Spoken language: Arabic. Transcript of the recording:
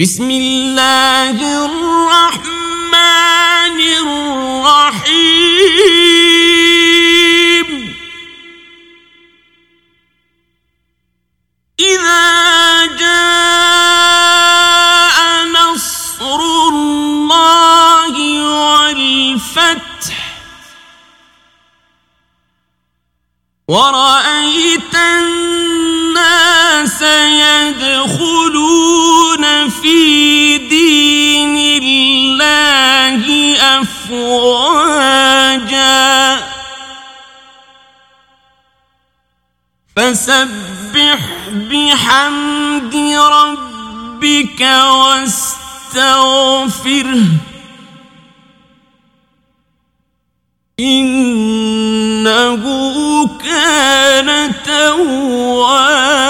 بسم الله الرحمن الرحيم. إذا جاء نصر الله والفتح ورأيت في دين الله أفواجا. فسبح بحمد ربك واستغفره. إنه كان توابا.